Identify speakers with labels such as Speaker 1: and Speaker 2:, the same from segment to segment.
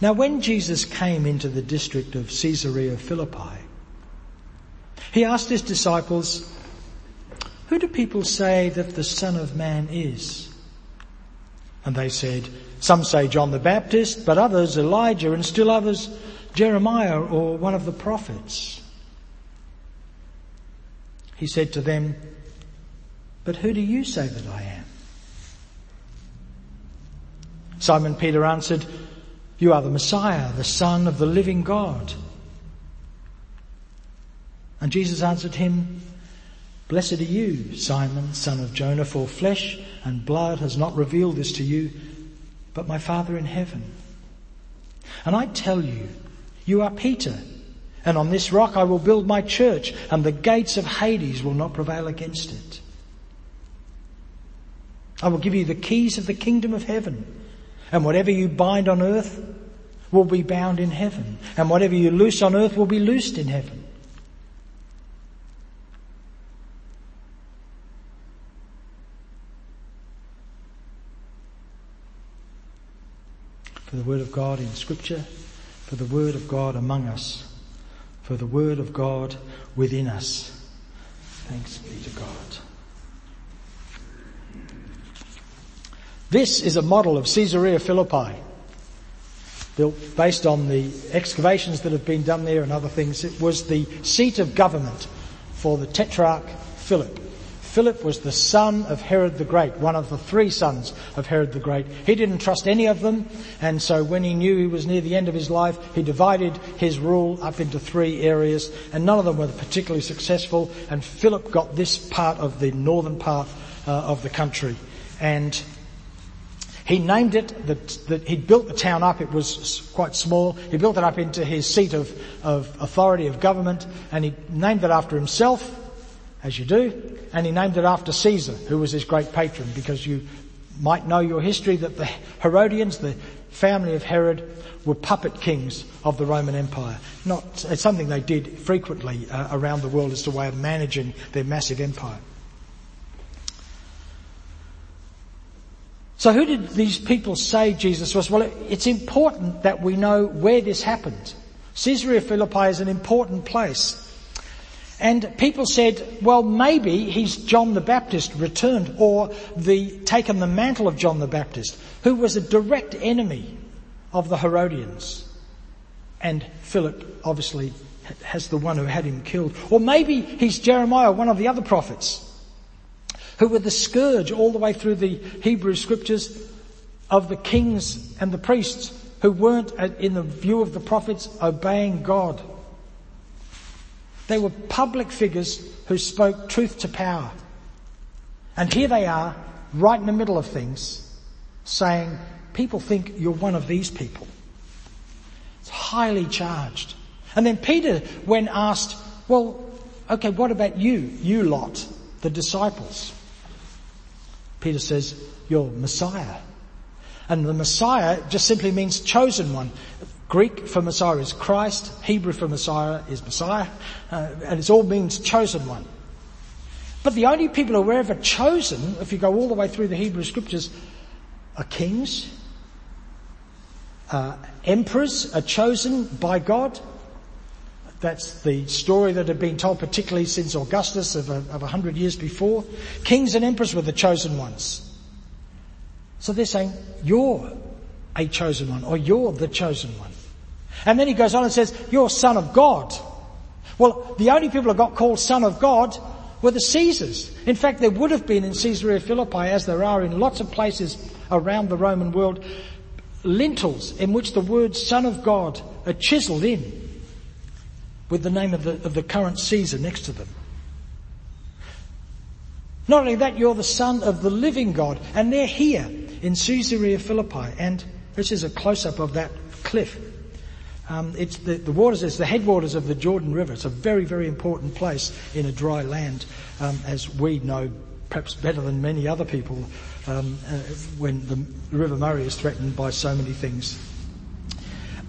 Speaker 1: Now when Jesus came into the district of Caesarea Philippi, he asked his disciples, who do people say that the Son of Man is? And they said, some say John the Baptist, but others Elijah, and still others Jeremiah or one of the prophets. He said to them, but who do you say that I am? Simon Peter answered, you are the Messiah, the Son of the living God. And Jesus answered him, Blessed are you, Simon, son of Jonah, for flesh and blood has not revealed this to you, but my Father in heaven. And I tell you, you are Peter, and on this rock I will build my church, and the gates of Hades will not prevail against it. I will give you the keys of the kingdom of heaven, and whatever you bind on earth will be bound in heaven, and whatever you loose on earth will be loosed in heaven. for the Word of God in Scripture, for the Word of God among us, for the Word of God within us. Thanks be to God. This is a model of Caesarea Philippi, built based on the excavations that have been done there and other things. It was the seat of government for the Tetrarch Philip. Philip was the son of Herod the Great, one of the three sons of Herod the Great. He didn't trust any of them, and so when he knew he was near the end of his life, he divided his rule up into three areas, and none of them were particularly successful, and Philip got this part of the northern part uh, of the country. And he named it, that, that he built the town up, it was quite small, he built it up into his seat of, of authority of government, and he named it after himself, as you do, and he named it after Caesar, who was his great patron, because you might know your history that the Herodians, the family of Herod, were puppet kings of the Roman Empire. Not, it's something they did frequently uh, around the world as a way of managing their massive empire. So who did these people say Jesus was? Well, it's important that we know where this happened. Caesarea Philippi is an important place. And people said, well, maybe he's John the Baptist returned or the, taken the mantle of John the Baptist, who was a direct enemy of the Herodians. And Philip obviously has the one who had him killed. Or maybe he's Jeremiah, one of the other prophets, who were the scourge all the way through the Hebrew scriptures of the kings and the priests who weren't, in the view of the prophets, obeying God. They were public figures who spoke truth to power. And here they are, right in the middle of things, saying, people think you're one of these people. It's highly charged. And then Peter, when asked, well, okay, what about you, you lot, the disciples? Peter says, you're Messiah. And the Messiah just simply means chosen one. Greek for Messiah is Christ, Hebrew for Messiah is Messiah, uh, and it all means chosen one. But the only people who were ever chosen, if you go all the way through the Hebrew scriptures, are kings, uh, emperors are chosen by God. That's the story that had been told particularly since Augustus of a, hundred years before. Kings and emperors were the chosen ones. So they're saying, you're a chosen one, or you're the chosen one. And then he goes on and says, you're son of God. Well, the only people who got called son of God were the Caesars. In fact, there would have been in Caesarea Philippi, as there are in lots of places around the Roman world, lintels in which the word son of God are chiseled in with the name of the, of the current Caesar next to them. Not only that, you're the son of the living God. And they're here in Caesarea Philippi. And this is a close-up of that cliff. Um, it's the, the, waters, it's the headwaters of the Jordan River. It's a very, very important place in a dry land, um, as we know perhaps better than many other people um, uh, when the River Murray is threatened by so many things.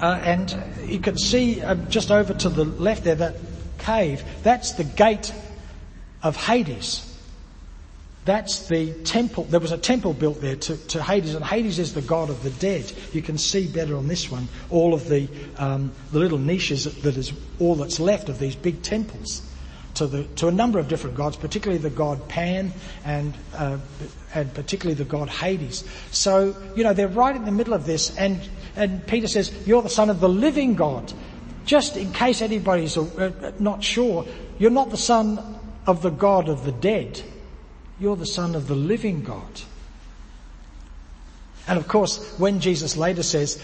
Speaker 1: Uh, and you can see uh, just over to the left there that cave. That's the gate of Hades. That's the temple. There was a temple built there to, to, Hades, and Hades is the god of the dead. You can see better on this one all of the, um, the little niches that, that is all that's left of these big temples to, the, to a number of different gods, particularly the god Pan and, uh, and particularly the god Hades. So, you know, they're right in the middle of this and, and Peter says, you're the son of the living God. Just in case anybody's uh, not sure, you're not the son of the God of the dead. You're the son of the living God. And of course, when Jesus later says,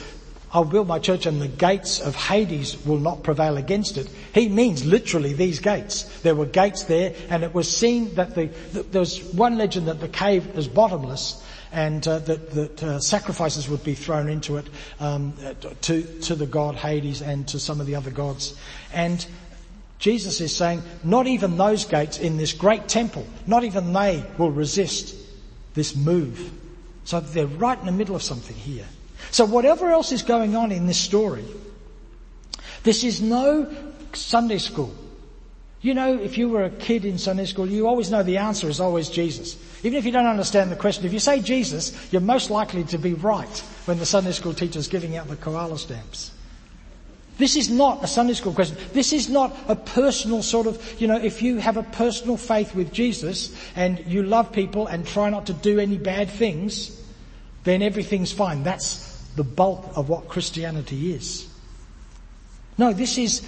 Speaker 1: I'll build my church and the gates of Hades will not prevail against it. He means literally these gates. There were gates there and it was seen that the, the there was one legend that the cave is bottomless and uh, that, that uh, sacrifices would be thrown into it um, to, to the god Hades and to some of the other gods. And Jesus is saying, not even those gates in this great temple, not even they will resist this move. So they're right in the middle of something here. So whatever else is going on in this story, this is no Sunday school. You know, if you were a kid in Sunday school, you always know the answer is always Jesus. Even if you don't understand the question, if you say Jesus, you're most likely to be right when the Sunday school teacher's giving out the koala stamps. This is not a Sunday school question. This is not a personal sort of, you know, if you have a personal faith with Jesus and you love people and try not to do any bad things, then everything's fine. That's the bulk of what Christianity is. No, this is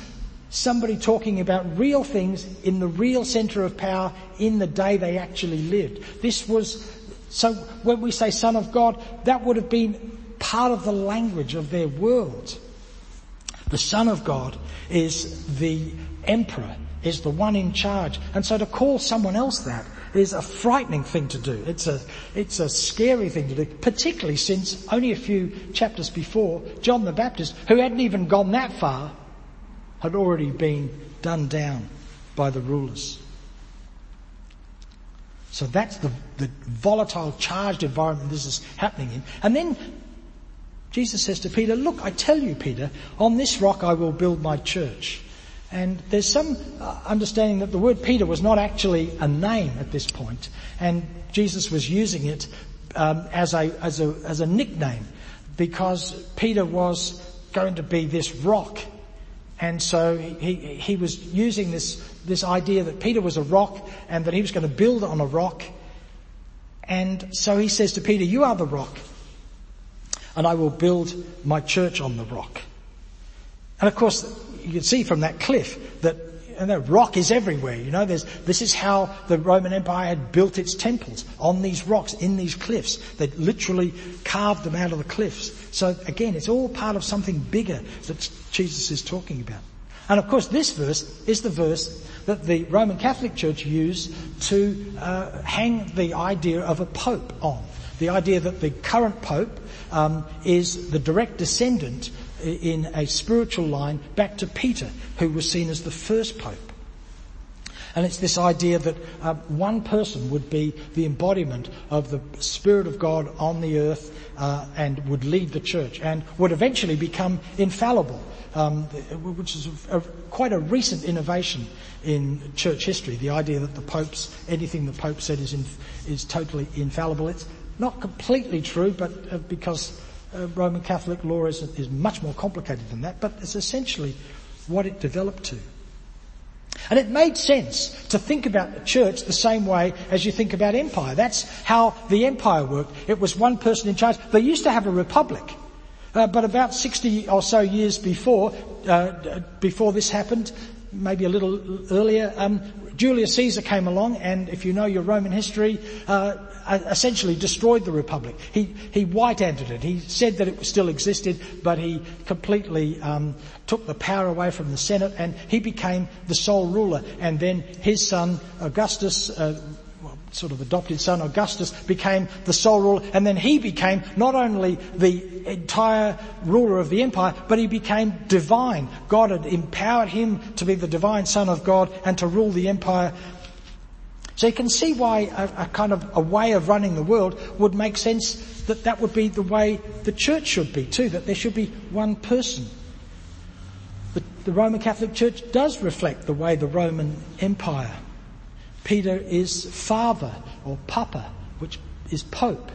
Speaker 1: somebody talking about real things in the real center of power in the day they actually lived. This was, so when we say son of God, that would have been part of the language of their world. The Son of God is the emperor, is the one in charge. And so to call someone else that is a frightening thing to do. It's a, it's a scary thing to do, particularly since only a few chapters before, John the Baptist, who hadn't even gone that far, had already been done down by the rulers. So that's the, the volatile, charged environment this is happening in. And then Jesus says to Peter, look, I tell you, Peter, on this rock I will build my church. And there's some uh, understanding that the word Peter was not actually a name at this point, and Jesus was using it um, as a as a as a nickname because Peter was going to be this rock, and so he he was using this this idea that Peter was a rock and that he was going to build on a rock, and so he says to Peter, "You are the rock." and I will build my church on the rock. And of course, you can see from that cliff that you know, rock is everywhere. You know, this is how the Roman Empire had built its temples on these rocks, in these cliffs. They literally carved them out of the cliffs. So again, it's all part of something bigger that Jesus is talking about. And of course, this verse is the verse that the Roman Catholic Church used to uh, hang the idea of a pope on. The idea that the current pope um, is the direct descendant in a spiritual line back to Peter, who was seen as the first pope. And it's this idea that uh, one person would be the embodiment of the Spirit of God on the earth uh, and would lead the church and would eventually become infallible, um, which is a, a, quite a recent innovation in church history. The idea that the popes, anything the pope said is, is totally infallible. It's not completely true, but uh, because uh, Roman Catholic law is, is much more complicated than that, but it's essentially what it developed to. And it made sense to think about the church the same way as you think about empire. That's how the empire worked. It was one person in charge. They used to have a republic. Uh, but about 60 or so years before, uh, before this happened, maybe a little earlier, um, Julius Caesar came along and if you know your Roman history, uh, essentially destroyed the republic. He, he white-handed it. He said that it still existed, but he completely um, took the power away from the Senate and he became the sole ruler. And then his son, Augustus, uh, sort of adopted son Augustus became the sole ruler and then he became not only the entire ruler of the empire, but he became divine. God had empowered him to be the divine son of God and to rule the empire. So you can see why a, a kind of a way of running the world would make sense that that would be the way the church should be too, that there should be one person. The, the Roman Catholic Church does reflect the way the Roman Empire Peter is father or papa, which is pope.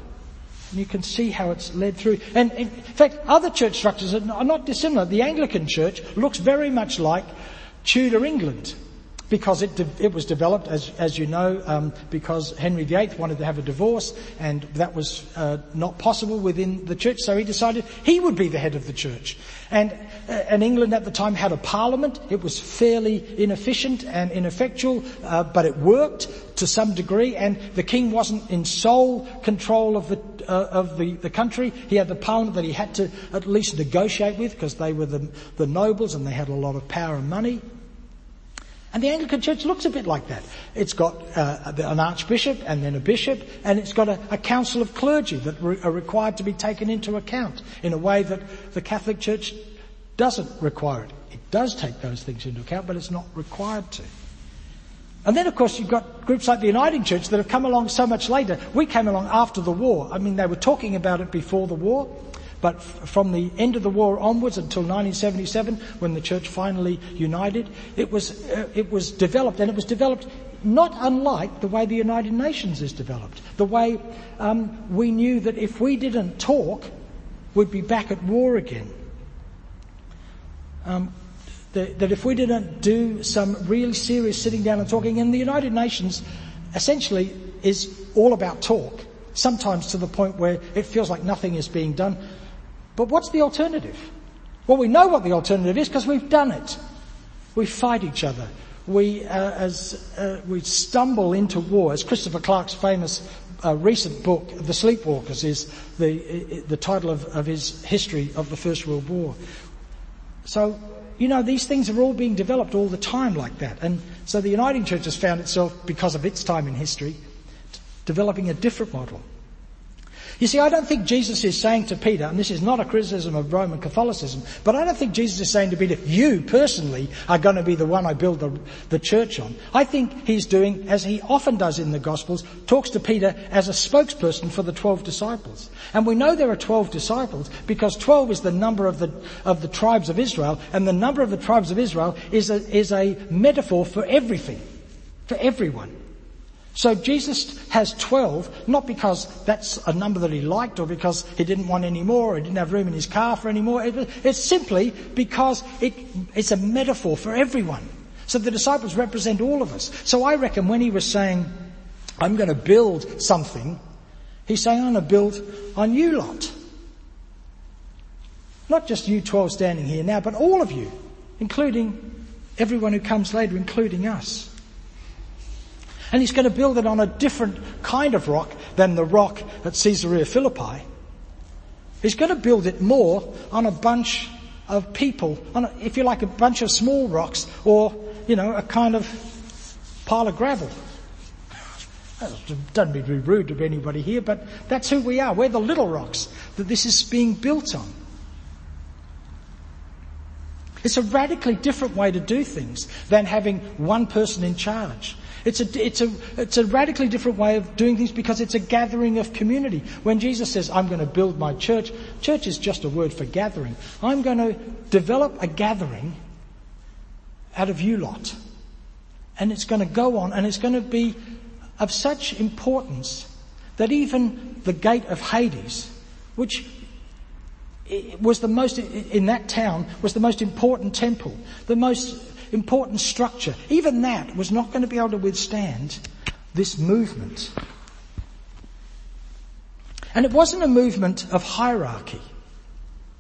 Speaker 1: And you can see how it's led through. And in fact, other church structures are not dissimilar. The Anglican church looks very much like Tudor England because it, de- it was developed, as, as you know, um, because Henry VIII wanted to have a divorce, and that was uh, not possible within the church. So he decided he would be the head of the church. And, uh, and England at the time had a parliament. It was fairly inefficient and ineffectual, uh, but it worked to some degree. And the king wasn't in sole control of the uh, of the, the country. He had the parliament that he had to at least negotiate with because they were the, the nobles and they had a lot of power and money. And the Anglican Church looks a bit like that. It's got uh, an archbishop and then a bishop, and it's got a, a council of clergy that re- are required to be taken into account in a way that the Catholic Church doesn't require it. It does take those things into account, but it's not required to. And then, of course, you've got groups like the Uniting Church that have come along so much later. We came along after the war. I mean, they were talking about it before the war, but from the end of the war onwards until 1977, when the church finally united, it was, uh, it was developed, and it was developed not unlike the way the United Nations is developed. The way um, we knew that if we didn't talk, we'd be back at war again. Um, that, that if we didn't do some really serious sitting down and talking, and the United Nations essentially is all about talk, sometimes to the point where it feels like nothing is being done. But what's the alternative? Well, we know what the alternative is because we've done it. We fight each other. We, uh, as, uh, we stumble into war. As Christopher Clark's famous uh, recent book, The Sleepwalkers, is the, the title of, of his history of the First World War. So, you know, these things are all being developed all the time like that. And so the Uniting Church has found itself, because of its time in history, developing a different model. You see, I don't think Jesus is saying to Peter, and this is not a criticism of Roman Catholicism, but I don't think Jesus is saying to Peter, you personally are going to be the one I build the, the church on. I think he's doing, as he often does in the Gospels, talks to Peter as a spokesperson for the 12 disciples. And we know there are 12 disciples because 12 is the number of the, of the tribes of Israel, and the number of the tribes of Israel is a, is a metaphor for everything, for everyone. So Jesus has 12, not because that's a number that he liked or because he didn't want any more or he didn't have room in his car for any more. It's simply because it, it's a metaphor for everyone. So the disciples represent all of us. So I reckon when he was saying, I'm going to build something, he's saying, I'm going to build on you lot. Not just you 12 standing here now, but all of you, including everyone who comes later, including us. And he's going to build it on a different kind of rock than the rock at Caesarea Philippi. He's going to build it more on a bunch of people, on a, if you like, a bunch of small rocks or, you know, a kind of pile of gravel. Don't mean to be rude to anybody here, but that's who we are. We're the little rocks that this is being built on. It's a radically different way to do things than having one person in charge. It's a, it's, a, it's a radically different way of doing things because it's a gathering of community. When Jesus says, I'm going to build my church, church is just a word for gathering. I'm going to develop a gathering out of you lot. And it's going to go on and it's going to be of such importance that even the gate of Hades, which was the most, in that town, was the most important temple, the most important structure, even that was not going to be able to withstand this movement. And it wasn't a movement of hierarchy.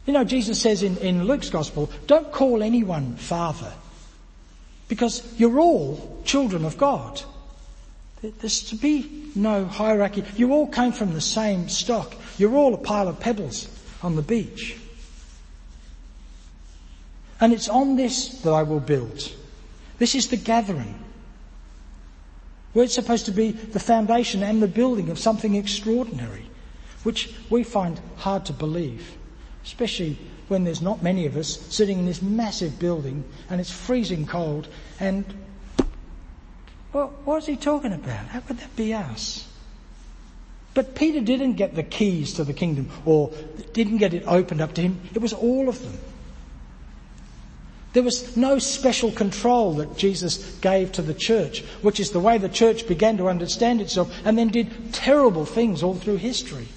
Speaker 1: You know, Jesus says in, in Luke's gospel, don't call anyone father because you're all children of God. There's to be no hierarchy. You all came from the same stock. You're all a pile of pebbles on the beach. And it's on this that I will build. This is the gathering. Where it's supposed to be the foundation and the building of something extraordinary, which we find hard to believe, especially when there's not many of us sitting in this massive building and it's freezing cold and well, what is he talking about? How could that be us? But Peter didn't get the keys to the kingdom or didn't get it opened up to him. It was all of them. There was no special control that Jesus gave to the church, which is the way the church began to understand itself and then did terrible things all through history.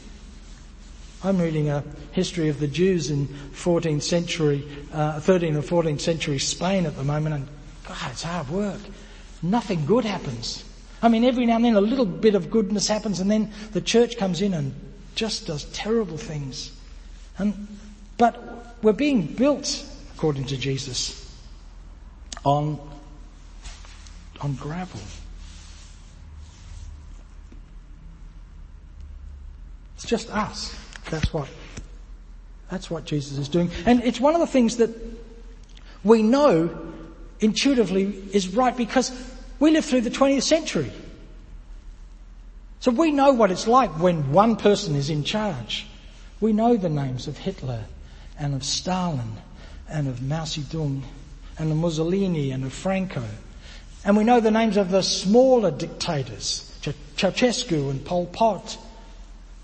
Speaker 1: I'm reading a history of the Jews in 14th century, uh, 13th or 14th century Spain at the moment and God, it's hard work. Nothing good happens. I mean, every now and then a little bit of goodness happens and then the church comes in and just does terrible things. And, but we're being built, according to Jesus, on, on gravel. It's just us. That's what, that's what Jesus is doing. And it's one of the things that we know intuitively is right because we live through the 20th century. So we know what it's like when one person is in charge. We know the names of Hitler and of Stalin and of Mao Zedong and of Mussolini and of Franco. And we know the names of the smaller dictators, Ceausescu and Pol Pot,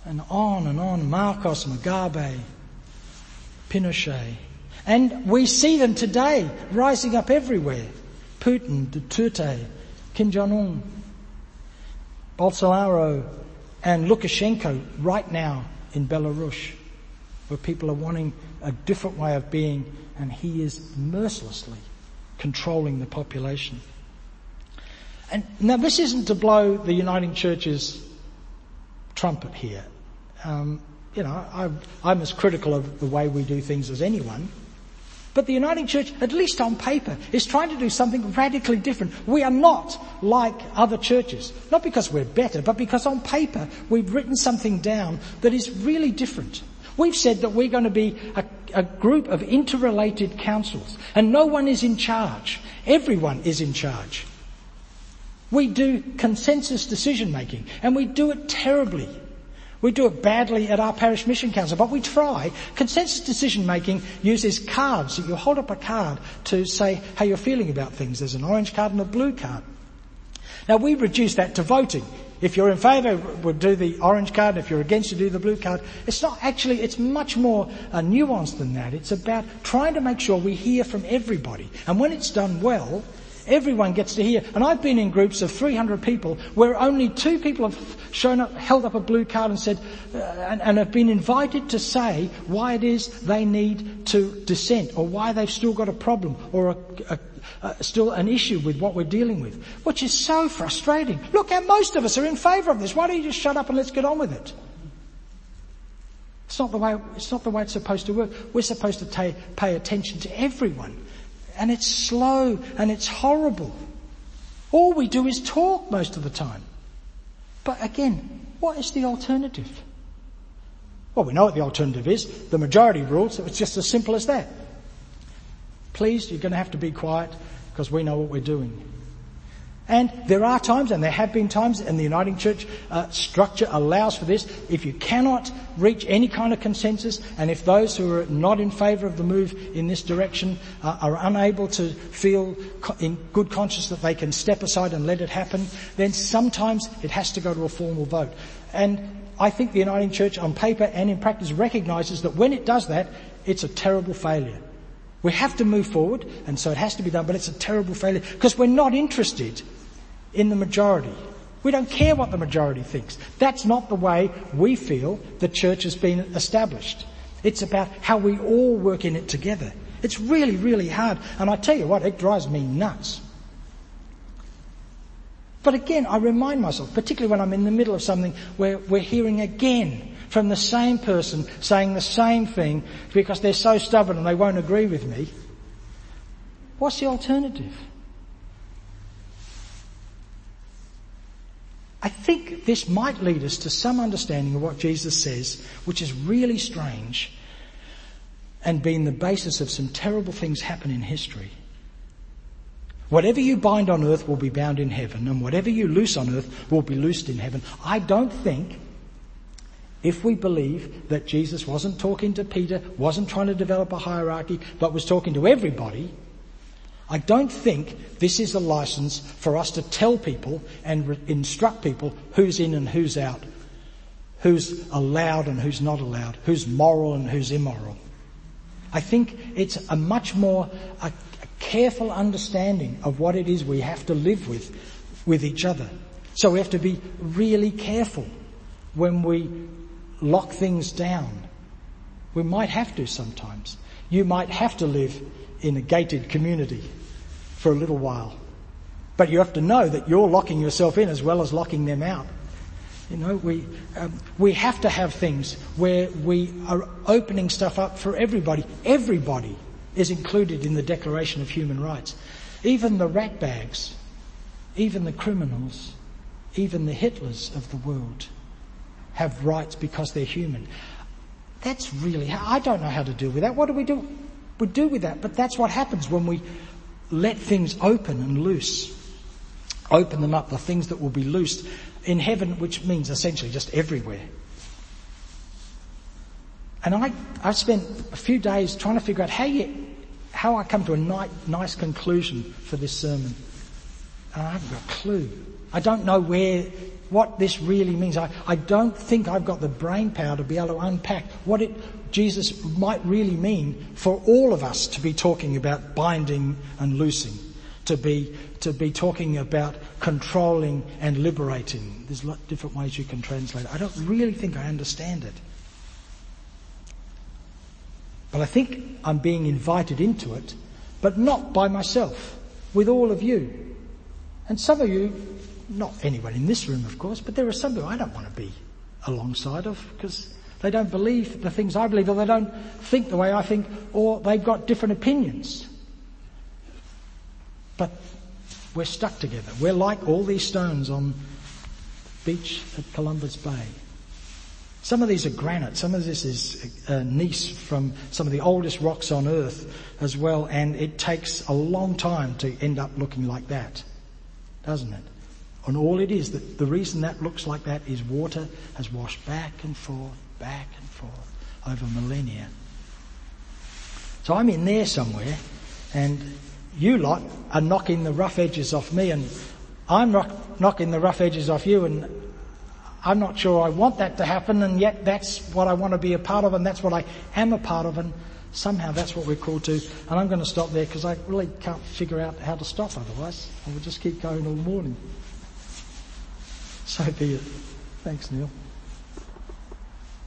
Speaker 1: and on and on, Marcos, Mugabe, Pinochet. And we see them today rising up everywhere. Putin, Duterte, Kim Jong-un, Bolsonaro and Lukashenko right now in Belarus, where people are wanting a different way of being and he is mercilessly controlling the population. And now this isn't to blow the Uniting Church's trumpet here. Um, you know, I, I'm as critical of the way we do things as anyone. But the Uniting Church, at least on paper, is trying to do something radically different. We are not like other churches. Not because we're better, but because on paper we've written something down that is really different. We've said that we're going to be a, a group of interrelated councils and no one is in charge. Everyone is in charge. We do consensus decision making and we do it terribly. We do it badly at our parish mission council, but we try. Consensus decision making uses cards that you hold up a card to say how you're feeling about things. There's an orange card and a blue card. Now we reduce that to voting. If you're in favour, we'll do the orange card. If you're against, you do the blue card. It's not actually, it's much more uh, nuanced than that. It's about trying to make sure we hear from everybody. And when it's done well, Everyone gets to hear. And I've been in groups of 300 people where only two people have shown up, held up a blue card and said, uh, and, and, have been invited to say why it is they need to dissent or why they've still got a problem or a, a, still an issue with what we're dealing with, which is so frustrating. Look, how most of us are in favour of this. Why don't you just shut up and let's get on with it? It's not the way, it's not the way it's supposed to work. We're supposed to pay attention to everyone and it's slow and it's horrible. All we do is talk most of the time. But again, what is the alternative? Well, we know what the alternative is. The majority rules. It's just as simple as that. Please, you're going to have to be quiet because we know what we're doing. And there are times, and there have been times, and the Uniting Church uh, structure allows for this. If you cannot reach any kind of consensus, and if those who are not in favour of the move in this direction uh, are unable to feel co- in good conscience that they can step aside and let it happen, then sometimes it has to go to a formal vote. And I think the Uniting Church, on paper and in practice, recognises that when it does that, it's a terrible failure. We have to move forward, and so it has to be done, but it's a terrible failure because we're not interested in the majority. We don't care what the majority thinks. That's not the way we feel the church has been established. It's about how we all work in it together. It's really, really hard. And I tell you what, it drives me nuts. But again, I remind myself, particularly when I'm in the middle of something where we're hearing again from the same person saying the same thing because they're so stubborn and they won't agree with me. What's the alternative? I think this might lead us to some understanding of what Jesus says, which is really strange and been the basis of some terrible things happen in history. Whatever you bind on earth will be bound in heaven, and whatever you loose on earth will be loosed in heaven. I don't think, if we believe that Jesus wasn't talking to Peter, wasn't trying to develop a hierarchy, but was talking to everybody, I don't think this is a license for us to tell people and re- instruct people who's in and who's out, who's allowed and who's not allowed, who's moral and who's immoral. I think it's a much more a, a careful understanding of what it is we have to live with, with each other. So we have to be really careful when we lock things down. We might have to sometimes. You might have to live in a gated community for a little while. But you have to know that you're locking yourself in as well as locking them out. You know, we, um, we have to have things where we are opening stuff up for everybody. Everybody is included in the Declaration of Human Rights. Even the ratbags, even the criminals, even the Hitlers of the world have rights because they're human. That's really, I don't know how to deal with that. What do we do? We do with that, but that's what happens when we let things open and loose. Open them up, the things that will be loosed in heaven, which means essentially just everywhere. And I, I spent a few days trying to figure out how you, how I come to a ni- nice conclusion for this sermon. And I haven't got a clue. I don't know where, what this really means. I, I don't think I've got the brain power to be able to unpack what it, Jesus might really mean for all of us to be talking about binding and loosing, to be, to be talking about controlling and liberating. There's a lot of different ways you can translate it. I don't really think I understand it. But I think I'm being invited into it, but not by myself, with all of you. And some of you, not anyone in this room of course, but there are some who I don't want to be alongside of because they don't believe the things I believe or they don't think the way I think or they've got different opinions. But we're stuck together. We're like all these stones on the beach at Columba's Bay. Some of these are granite, some of this is uh, gneiss from some of the oldest rocks on earth as well, and it takes a long time to end up looking like that, doesn't it? And all it is, that the reason that looks like that is water has washed back and forth, back and forth over millennia. So I'm in there somewhere, and you lot are knocking the rough edges off me, and I'm knocking the rough edges off you, and I'm not sure I want that to happen and yet that's what I want to be a part of and that's what I am a part of and somehow that's what we're called to. And I'm going to stop there because I really can't figure out how to stop otherwise. and we'll just keep going all morning. So be it. Thanks, Neil.